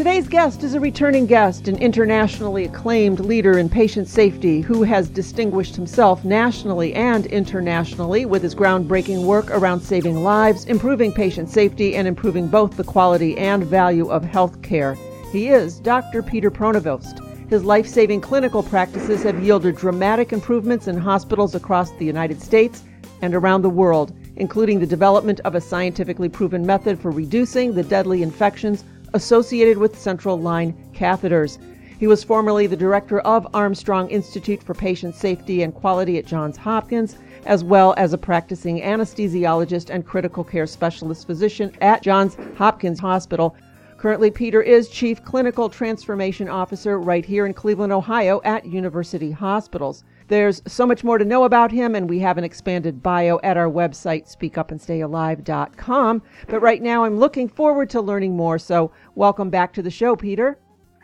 Today's guest is a returning guest, an internationally acclaimed leader in patient safety who has distinguished himself nationally and internationally with his groundbreaking work around saving lives, improving patient safety, and improving both the quality and value of health care. He is Dr. Peter Pronovost. His life saving clinical practices have yielded dramatic improvements in hospitals across the United States and around the world, including the development of a scientifically proven method for reducing the deadly infections associated with central line catheters. He was formerly the director of Armstrong Institute for Patient Safety and Quality at Johns Hopkins, as well as a practicing anesthesiologist and critical care specialist physician at Johns Hopkins Hospital. Currently, Peter is Chief Clinical Transformation Officer right here in Cleveland, Ohio at University Hospitals. There's so much more to know about him, and we have an expanded bio at our website, speakupandstayalive.com. But right now, I'm looking forward to learning more. So, welcome back to the show, Peter.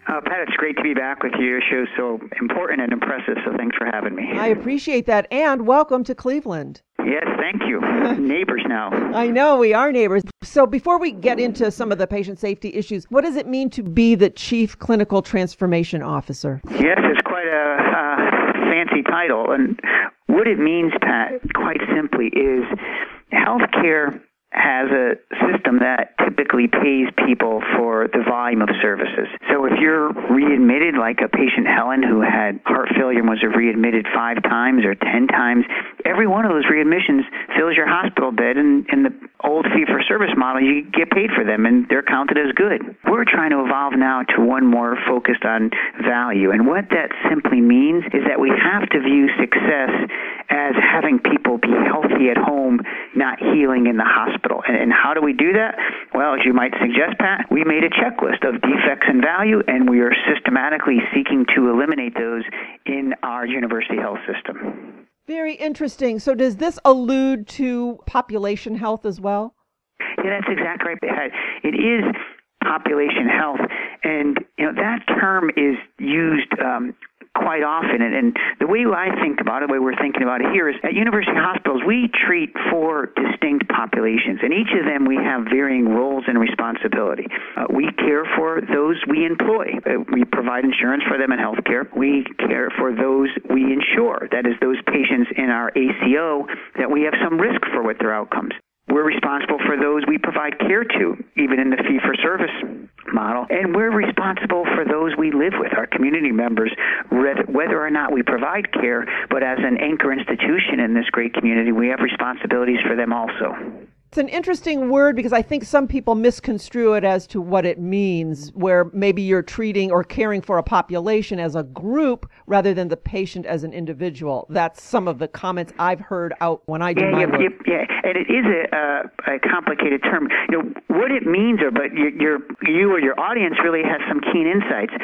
Uh, Pat, it's great to be back with you. Your show's so important and impressive, so thanks for having me. I appreciate that, and welcome to Cleveland. Yes, thank you. neighbors now. I know we are neighbors. So before we get into some of the patient safety issues, what does it mean to be the Chief Clinical Transformation Officer? Yes, it's quite a fancy title. And what it means, Pat, quite simply, is healthcare has a system that typically pays people for the volume of services. So if you're readmitted, like a patient Helen who had heart failure and was readmitted five times or ten times, every one of those readmissions fills your hospital bed. And in the old fee for service model, you get paid for them and they're counted as good. We're trying to evolve now to one more focused on value. And what that simply means is that we have to view success as having people be healthy at home, not healing in the hospital. And, and how do we do that? Well, as you might suggest, Pat, we made a checklist of defects in value, and we are systematically seeking to eliminate those in our university health system. Very interesting. So, does this allude to population health as well? Yeah, that's exactly right. It is population health, and you know that term is used um, quite often. And, and the way I think about it, the way we're thinking about it here is at university hospitals, we treat four distinct populations, and each of them we have varying roles and responsibility. Uh, we care for those we employ. Uh, we provide insurance for them in healthcare. We care for those we insure. That is, those patients in our ACO that we have some risk for with their outcomes. We're responsible for those we provide care to, even in the fee for service model. And we're responsible for those we live with, our community members, whether or not we provide care, but as an anchor institution in this great community, we have responsibilities for them also. It's an interesting word because I think some people misconstrue it as to what it means, where maybe you're treating or caring for a population as a group rather than the patient as an individual. That's some of the comments I've heard out when I do yeah, my yeah, work. Yeah, yeah, and it is a, a complicated term. You know what it means, or but your, you or your audience really has some keen insights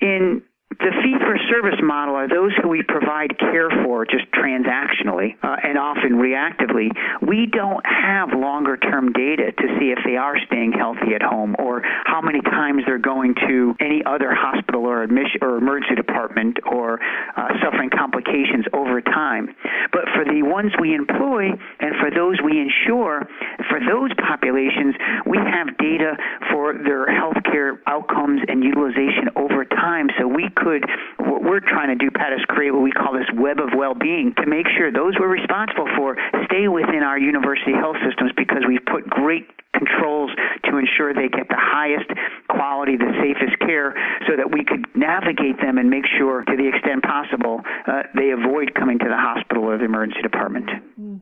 in the fee for service model are those who we provide care for just transactionally uh, and often reactively. We don't have longer term data to see if they are staying healthy at home or how many times they're going to any other hospital or admission or emergency department or uh, suffering complications over time. But for the ones we employ and for those we insure, for those populations, we have data for their healthcare outcomes and utilization over time. So we could, what we're trying to do, Pat, is create what we call this web of well-being to make sure those we're responsible for stay within our university health systems because we've put great controls to ensure they get the highest quality, the safest care, so that we could navigate them and make sure, to the extent possible, uh, they avoid coming to the hospital or the emergency department.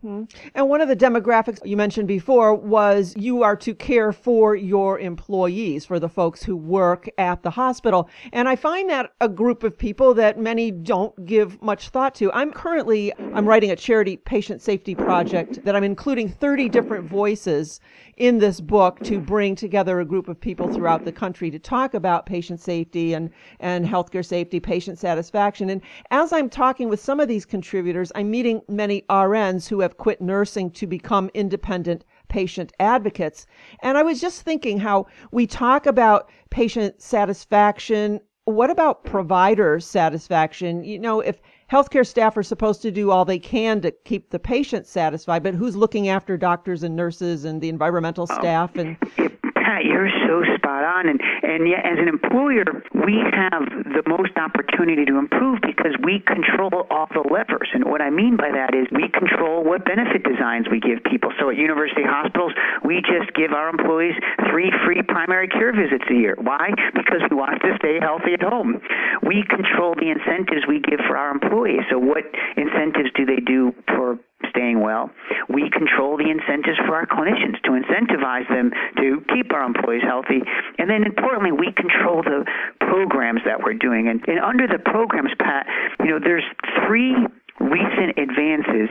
Mm-hmm. And one of the demographics you mentioned before was you are to care for your employees, for the folks who work at the hospital. And I find that a group of people that many don't give much thought to. I'm currently I'm writing a charity patient safety project that I'm including 30 different voices in this book to bring together a group of people throughout the country to talk about patient safety and, and healthcare safety, patient satisfaction. And as I'm talking with some of these contributors, I'm meeting many RNs who have quit nursing to become independent patient advocates. And I was just thinking how we talk about patient satisfaction. What about provider satisfaction? You know, if healthcare staff are supposed to do all they can to keep the patient satisfied, but who's looking after doctors and nurses and the environmental oh. staff and Pat, you're so on. And, and yet, as an employer, we have the most opportunity to improve because we control all the levers. And what I mean by that is we control what benefit designs we give people. So at university hospitals, we just give our employees three free primary care visits a year. Why? Because we want to stay healthy at home. We control the incentives we give for our employees. So what incentives do they do for staying well. We control the incentives for our clinicians to incentivize them to keep our employees healthy. And then importantly, we control the programs that we're doing. And, and under the programs, Pat, you know, there's three recent advances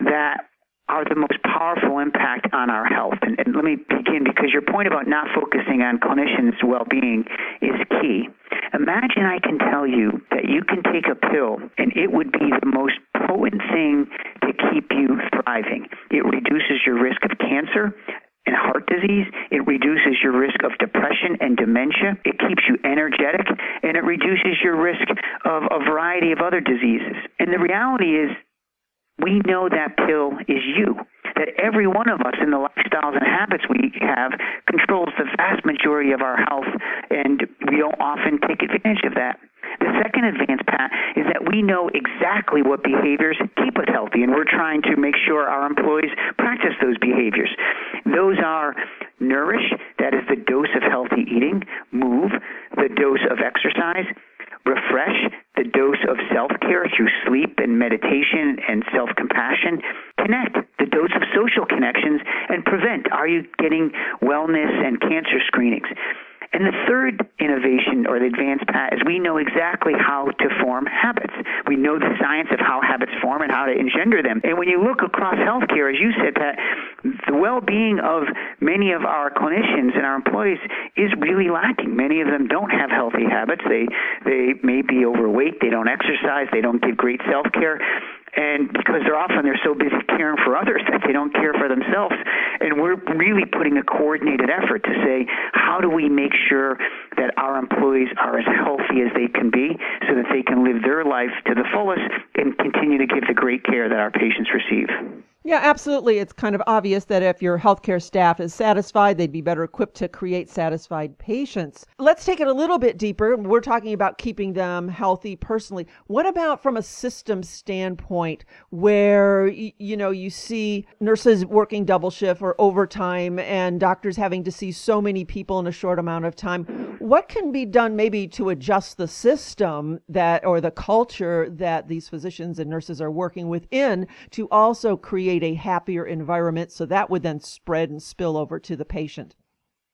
that are the most powerful impact on our health. And, and, let me begin because your point about not focusing on clinicians' well being is key. Imagine I can tell you that you can take a pill and it would be the most potent thing to keep you thriving. It reduces your risk of cancer, and heart disease. It reduces your risk of depression and dementia. It keeps you energetic and it reduces your risk of a variety of other diseases. And the reality is, we know that pill is you. That every one of us in the lifestyles and habits we have controls the vast majority of our health, and we don't often take advantage of that. The second advance, Pat, is that we know exactly what behaviors keep us healthy, and we're trying to make sure our employees practice those behaviors. Those are nourish, that is the dose of healthy eating, move, the dose of exercise, refresh the dose of self care through sleep and meditation and self compassion. Connect the dose of social connections and prevent. Are you getting wellness and cancer screenings? And the third innovation or the advanced Pat is we know exactly how to form habits. We know the science of how habits form and how to engender them. And when you look across healthcare, as you said, Pat, the well-being of many of our clinicians and our employees is really lacking. Many of them don't have healthy habits. They they may be overweight. They don't exercise. They don't give great self-care and because they're often they're so busy caring for others that they don't care for themselves. And we're really putting a coordinated effort to say how do we make sure that our employees are as healthy as they can be so that they can live their life to the fullest and continue to give the great care that our patients receive yeah, absolutely. It's kind of obvious that if your healthcare staff is satisfied, they'd be better equipped to create satisfied patients. Let's take it a little bit deeper. We're talking about keeping them healthy personally. What about from a system standpoint where you know, you see nurses working double shift or overtime and doctors having to see so many people in a short amount of time? What can be done maybe to adjust the system that or the culture that these physicians and nurses are working within to also create create a happier environment so that would then spread and spill over to the patient.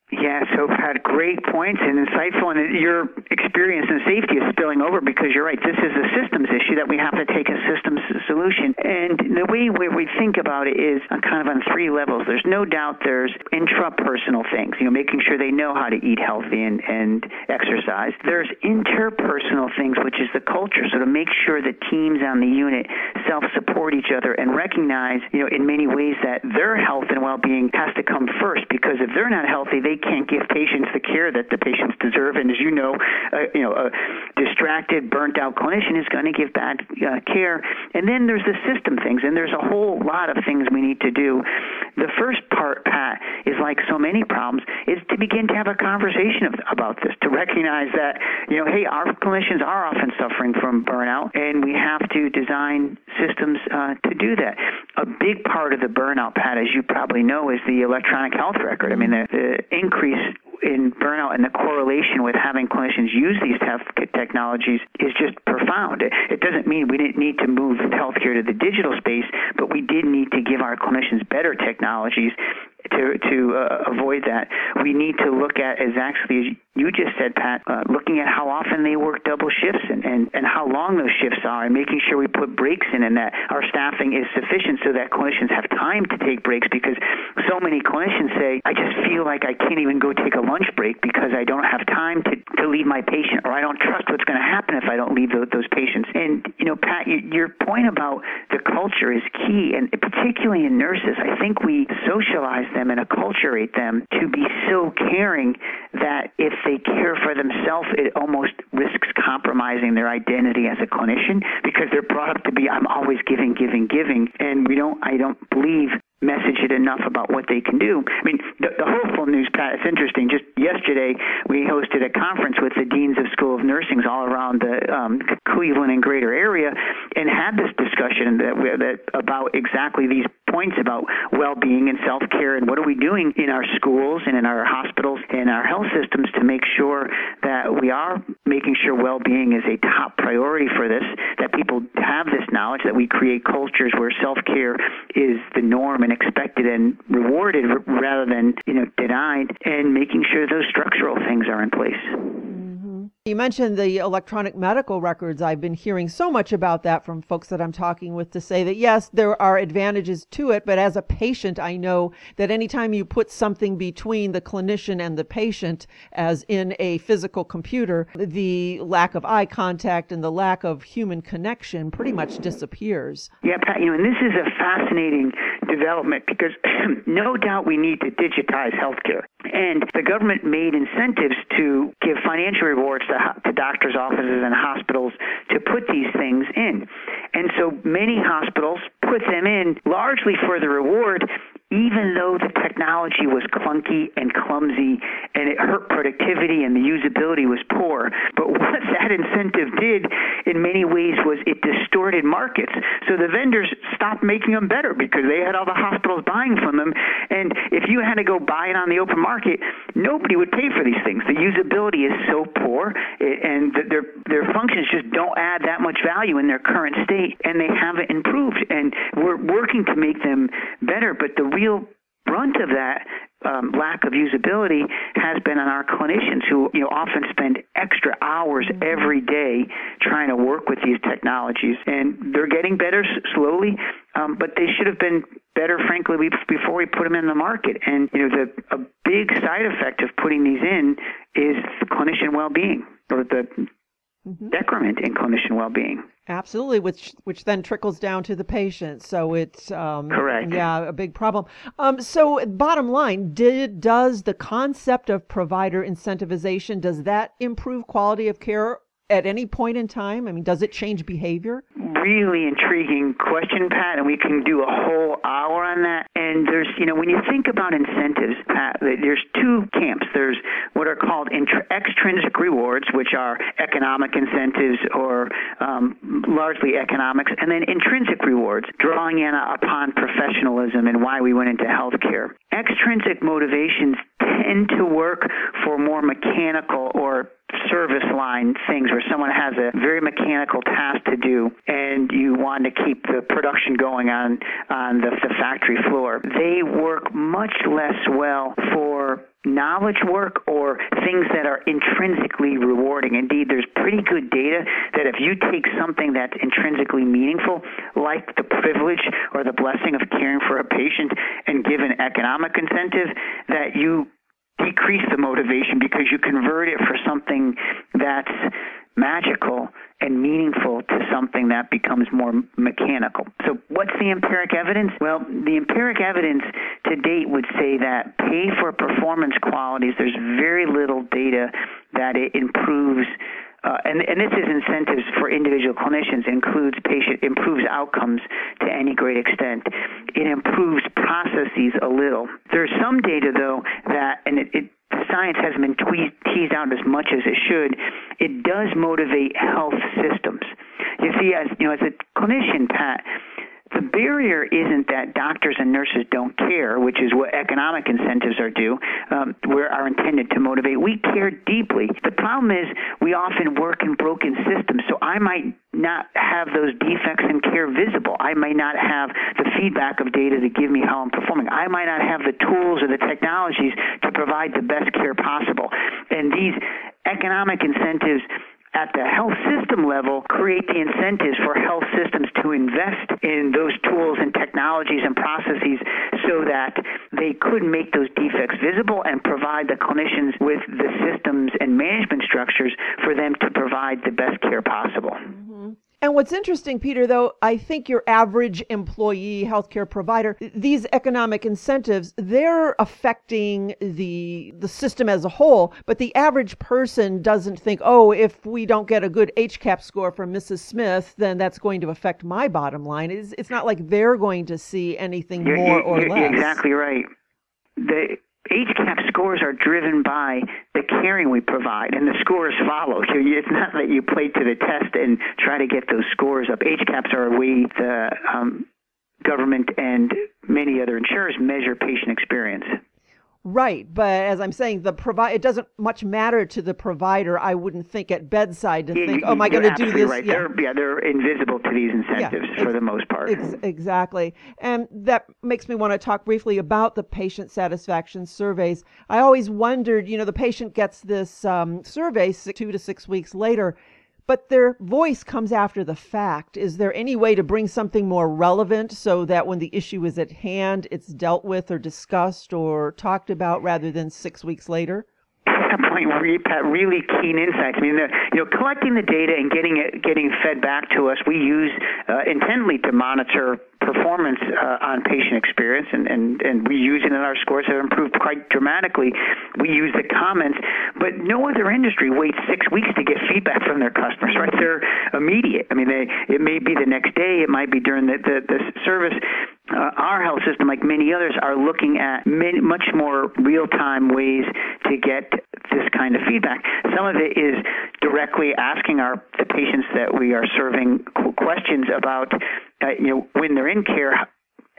Yeah, so had great points and insightful, and your experience in safety is spilling over because you're right. This is a systems issue that we have to take a systems solution. And the way we think about it is kind of on three levels. There's no doubt there's intrapersonal things, you know, making sure they know how to eat healthy and, and exercise. There's interpersonal things, which is the culture. So to make sure the teams on the unit self-support each other and recognize, you know, in many ways that their health and well-being has to come first because if they're not healthy, they can't give patients the care that the patients deserve. And as you know, uh, you know, a distracted, burnt out clinician is going to give bad uh, care. And then there's the system things, and there's a whole lot of things we need to do. The first part, Pat, is like so many problems, is to begin to have a conversation of, about this, to recognize that, you know, hey, our clinicians are often suffering from burnout, and we have to design systems uh, to do that. A big part of the burnout, Pat, as you probably know, is the electronic health record. I mean, the, the increase in burnout and the correlation with having clinicians use these technologies is just profound. It, it doesn't mean we didn't need to move healthcare to the digital space, but we did need to give our clinicians better technologies to to uh, avoid that. We need to look at exactly as you just said, Pat, uh, looking at how often they work double shifts and, and, and how long those shifts are and making sure we put breaks in and that our staffing is sufficient so that clinicians have time to take breaks because so many clinicians say, I just feel like I can't even go take a lunch break because I don't have time to, to leave my patient or I don't trust what's going to happen if I don't leave those, those patients. And, you know, Pat, you, your point about the culture is key, and particularly in nurses, I think we socialize them and acculturate them to be so caring that if they care for themselves, it almost risks compromising their identity as a clinician because they're brought up to be I'm always giving, giving, giving, and we don't. I don't believe message it enough about what they can do. I mean, the, the hopeful news, Pat, it's interesting. Just yesterday, we hosted a conference with the deans of School of Nursing all around the um, Cleveland and greater area and had this discussion that, that about exactly these points about well-being and self-care and what are we doing in our schools and in our hospitals and our health systems to make sure that we are making sure well-being is a top priority for this, that people have this knowledge, that we create cultures where self-care is the norm and expected and rewarded rather than, you know, denied, and making sure those structural things are in place. You mentioned the electronic medical records. I've been hearing so much about that from folks that I'm talking with to say that yes, there are advantages to it, but as a patient, I know that anytime you put something between the clinician and the patient, as in a physical computer, the lack of eye contact and the lack of human connection pretty much disappears. Yeah, Pat, you know, and this is a fascinating development because no doubt we need to digitize healthcare. And the government made incentives to give financial rewards to, to doctors' offices and hospitals to put these things in. And so many hospitals put them in largely for the reward, even though the technology was clunky and clumsy and it hurt productivity and the usability was poor. But what that incentive did in many ways was it distorted markets. So the vendors stopped making them better because they had all the hospitals buying from them. And if you had to go buy it on the open market, nobody would pay for these things. The usability is so poor eh, and their their functions just don't add that much value in their current state and they haven't improved. And we're working to make them better, but the real brunt of that um, lack of usability has been on our clinicians who you know often spend extra hours every day trying to work with these technologies. And they're getting better slowly um, but they should have been better frankly before we put them in the market. And you know the a big side effect of putting these in is the clinician well-being or the mm-hmm. decrement in clinician well-being Absolutely, which which then trickles down to the patient. So it's um, correct. Yeah, a big problem. Um, so bottom line, did does the concept of provider incentivization does that improve quality of care at any point in time? I mean, does it change behavior? Really intriguing question, Pat, and we can do a whole hour on that. And there's, you know, when you think about incentives, Pat, there's two camps. There's what are called extrinsic rewards, which are economic incentives or um, largely economics, and then intrinsic rewards, drawing in upon professionalism and why we went into healthcare. Extrinsic motivations tend to work for more mechanical or service line things where someone has a very mechanical task to do and you want to keep the production going on on the, the factory floor they work much less well for knowledge work or things that are intrinsically rewarding. Indeed, there's pretty good data that if you take something that's intrinsically meaningful, like the privilege or the blessing of caring for a patient, and give an economic incentive, that you decrease the motivation because you convert it for something that's magical and meaningful to something that becomes more mechanical. So, what's the empiric evidence? Well, the empiric evidence to date would say that pay for performance qualities, there's very little data that it improves uh, and, and this is incentives for individual clinicians, includes patient, improves outcomes to any great extent. It improves processes a little. There's some data, though, that, and it, it science hasn't been teased out as much as it should, it does motivate health systems. You see, as you know, as a clinician, Pat, the barrier isn't that doctors and nurses don't care, which is what economic incentives are due, um, where are intended to motivate. We care deeply. The problem is we often work in broken systems, so I might not have those defects in care visible. I might not have the feedback of data to give me how I'm performing. I might not have the tools or the technologies to provide the best care possible. And these economic incentives at the health system level create the incentives for health systems to invest in those tools and technologies and processes so that they could make those defects visible and provide the clinicians with the systems and management structures for them to provide the best care possible. And what's interesting, Peter, though, I think your average employee, healthcare provider, these economic incentives, they're affecting the the system as a whole. But the average person doesn't think, oh, if we don't get a good HCAHPS score from Mrs. Smith, then that's going to affect my bottom line. It's, it's not like they're going to see anything you're, more you're, or you're less. Exactly right. The HCAHPS scores are driven by the caring we provide, and the scores follow. So it's not that you play to the test and try to get those scores up. HCAHPS are a way the um, government and many other insurers measure patient experience. Right, but as I'm saying, the provide it doesn't much matter to the provider. I wouldn't think at bedside to Yeah, think, you- "Oh, am I going to do this?" Right. Yeah. They're, yeah, they're invisible to these incentives ex- for the most part. Ex- exactly. And that makes me want to talk briefly about the patient satisfaction surveys. I always wondered, you know, the patient gets this um, survey six, two to six weeks later, but their voice comes after the fact. Is there any way to bring something more relevant so that when the issue is at hand, it's dealt with or discussed or talked about rather than six weeks later? really keen insights. I mean, the, you know, collecting the data and getting it, getting fed back to us, we use uh, intently to monitor performance uh, on patient experience, and, and, and we use it in our scores have improved quite dramatically. We use the comments, but no other industry waits six weeks to get feedback from their customers, right? They're immediate. I mean, they, it may be the next day, it might be during the, the, the service. Uh, our health system, like many others, are looking at many, much more real-time ways to get this kind of feedback. Some of it is directly asking our the patients that we are serving questions about, uh, you know, when they're in care.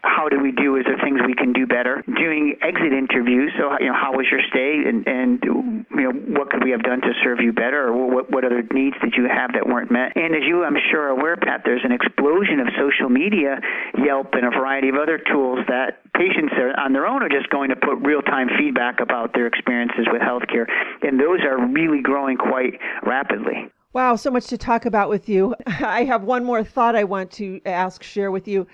How do we do? Is there things we can do better? Doing exit interviews. So, you know, how was your stay, and and you know, what could we have done to serve you better, or what what other needs did you have that weren't met? And as you, I'm sure, are aware, Pat, there's an explosion of social media, Yelp, and a variety of other tools that patients are on their own are just going to put real time feedback about their experiences with healthcare, and those are really growing quite rapidly. Wow, so much to talk about with you. I have one more thought I want to ask, share with you.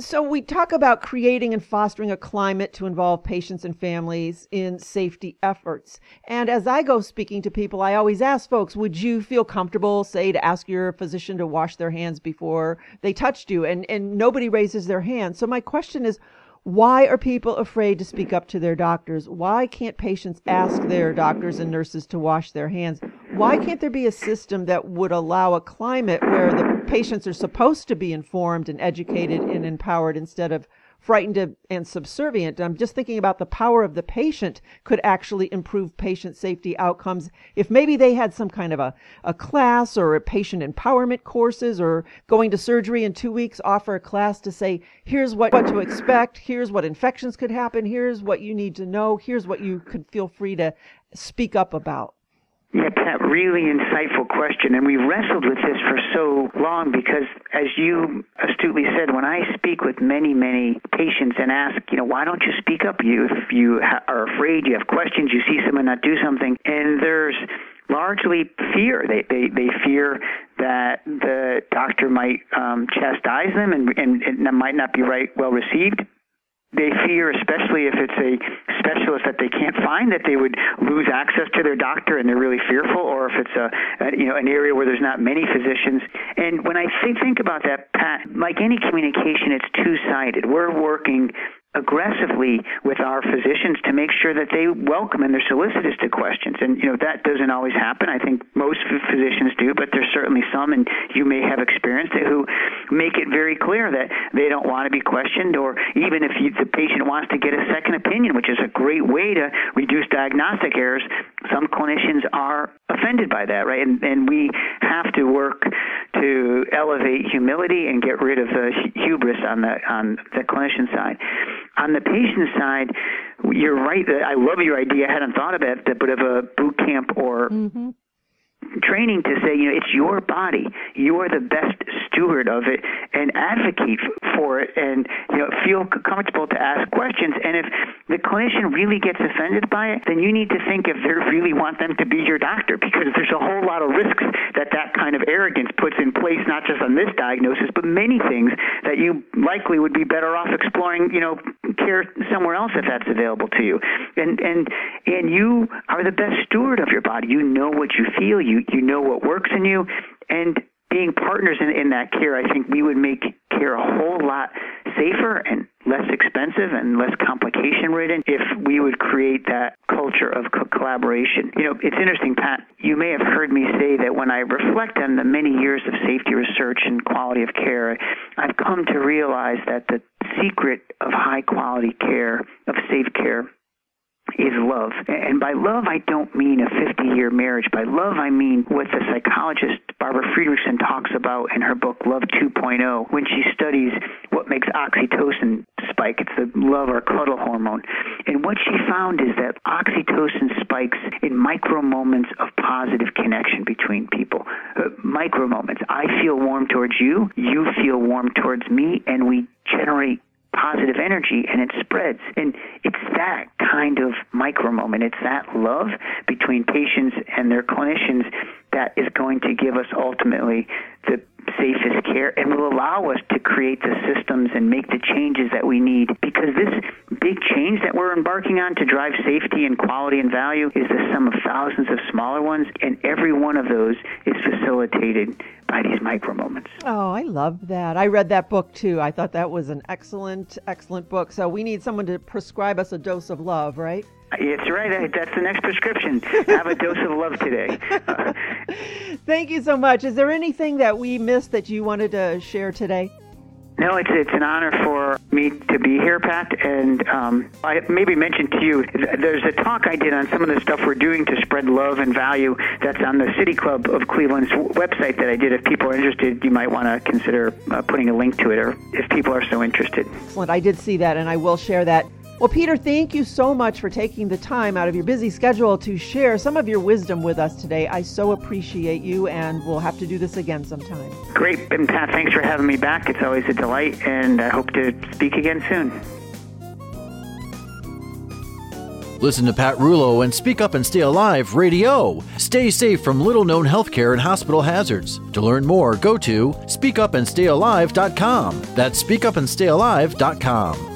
So, we talk about creating and fostering a climate to involve patients and families in safety efforts. And as I go speaking to people, I always ask folks, would you feel comfortable, say, to ask your physician to wash their hands before they touched you? And, and nobody raises their hand. So, my question is, why are people afraid to speak up to their doctors? Why can't patients ask their doctors and nurses to wash their hands? Why can't there be a system that would allow a climate where the patients are supposed to be informed and educated and empowered instead of frightened and subservient? I'm just thinking about the power of the patient could actually improve patient safety outcomes if maybe they had some kind of a, a class or a patient empowerment courses or going to surgery in two weeks, offer a class to say, here's what, what to expect, here's what infections could happen, here's what you need to know, here's what you could feel free to speak up about. Yeah, Pat, really insightful question. And we've wrestled with this for so long because, as you astutely said, when I speak with many, many patients and ask, you know, why don't you speak up? You, if you are afraid, you have questions, you see someone not do something, and there's largely fear. They, they, they fear that the doctor might um, chastise them and, and it might not be right well received they fear, especially if it's a specialist that they can't find, that they would lose access to their doctor, and they're really fearful, or if it's a, a you know an area where there's not many physicians. And when I think think about that, Pat, like any communication, it's two-sided. We're working aggressively with our physicians to make sure that they welcome and they're solicitous to questions. And you know that doesn't always happen. I think most physicians do, but there's certainly some, and you may have experienced it, who make it very clear that they don't want to be questioned, or even if you, the patient wants to get a second opinion, which is a great way to reduce diagnostic errors. Some clinicians are offended by that, right? And, and we have to work to elevate humility and get rid of the hubris on the on the clinician side. On the patient side, you're right. I love your idea. I hadn't thought about it, but of a boot camp or mm-hmm. Training to say, you know, it's your body. You are the best steward of it, and advocate for it, and you know, feel comfortable to ask questions. And if the clinician really gets offended by it, then you need to think if they really want them to be your doctor, because there's a whole lot of risks that that kind of arrogance puts in place, not just on this diagnosis, but many things that you likely would be better off exploring, you know, care somewhere else if that's available to you. And and and you are the best steward of your body. You know what you feel. You you know what works in you, and being partners in, in that care, I think we would make care a whole lot safer and less expensive and less complication ridden if we would create that culture of co- collaboration. You know, it's interesting, Pat. You may have heard me say that when I reflect on the many years of safety research and quality of care, I've come to realize that the secret of high quality care, of safe care, is love. And by love, I don't mean a 50 year marriage. By love, I mean what the psychologist Barbara Fredrickson talks about in her book Love 2.0 when she studies what makes oxytocin spike. It's the love or cuddle hormone. And what she found is that oxytocin spikes in micro moments of positive connection between people. Uh, micro moments. I feel warm towards you, you feel warm towards me, and we generate positive energy and it spreads. And it's that kind of micro moment. It's that love between patients and their clinicians that is going to give us ultimately the safest care and will allow us to create the systems and make the changes that we need because this big change that we're embarking on to drive safety and quality and value is the sum of thousands of smaller ones and every one of those is facilitated by these micro moments. Oh, I love that. I read that book too. I thought that was an excellent, excellent book. So we need someone to prescribe us a dose of love, right? It's right. That's the next prescription. Have a dose of love today. Thank you so much. Is there anything that we missed that you wanted to share today? No, it's it's an honor for me to be here, Pat. And um, I maybe mentioned to you there's a talk I did on some of the stuff we're doing to spread love and value. That's on the City Club of Cleveland's website that I did. If people are interested, you might want to consider uh, putting a link to it, or if people are so interested. Excellent. I did see that, and I will share that. Well, Peter, thank you so much for taking the time out of your busy schedule to share some of your wisdom with us today. I so appreciate you, and we'll have to do this again sometime. Great. And Pat, thanks for having me back. It's always a delight, and I hope to speak again soon. Listen to Pat Rullo and Speak Up and Stay Alive Radio. Stay safe from little known healthcare and hospital hazards. To learn more, go to speakupandstayalive.com. That's speakupandstayalive.com.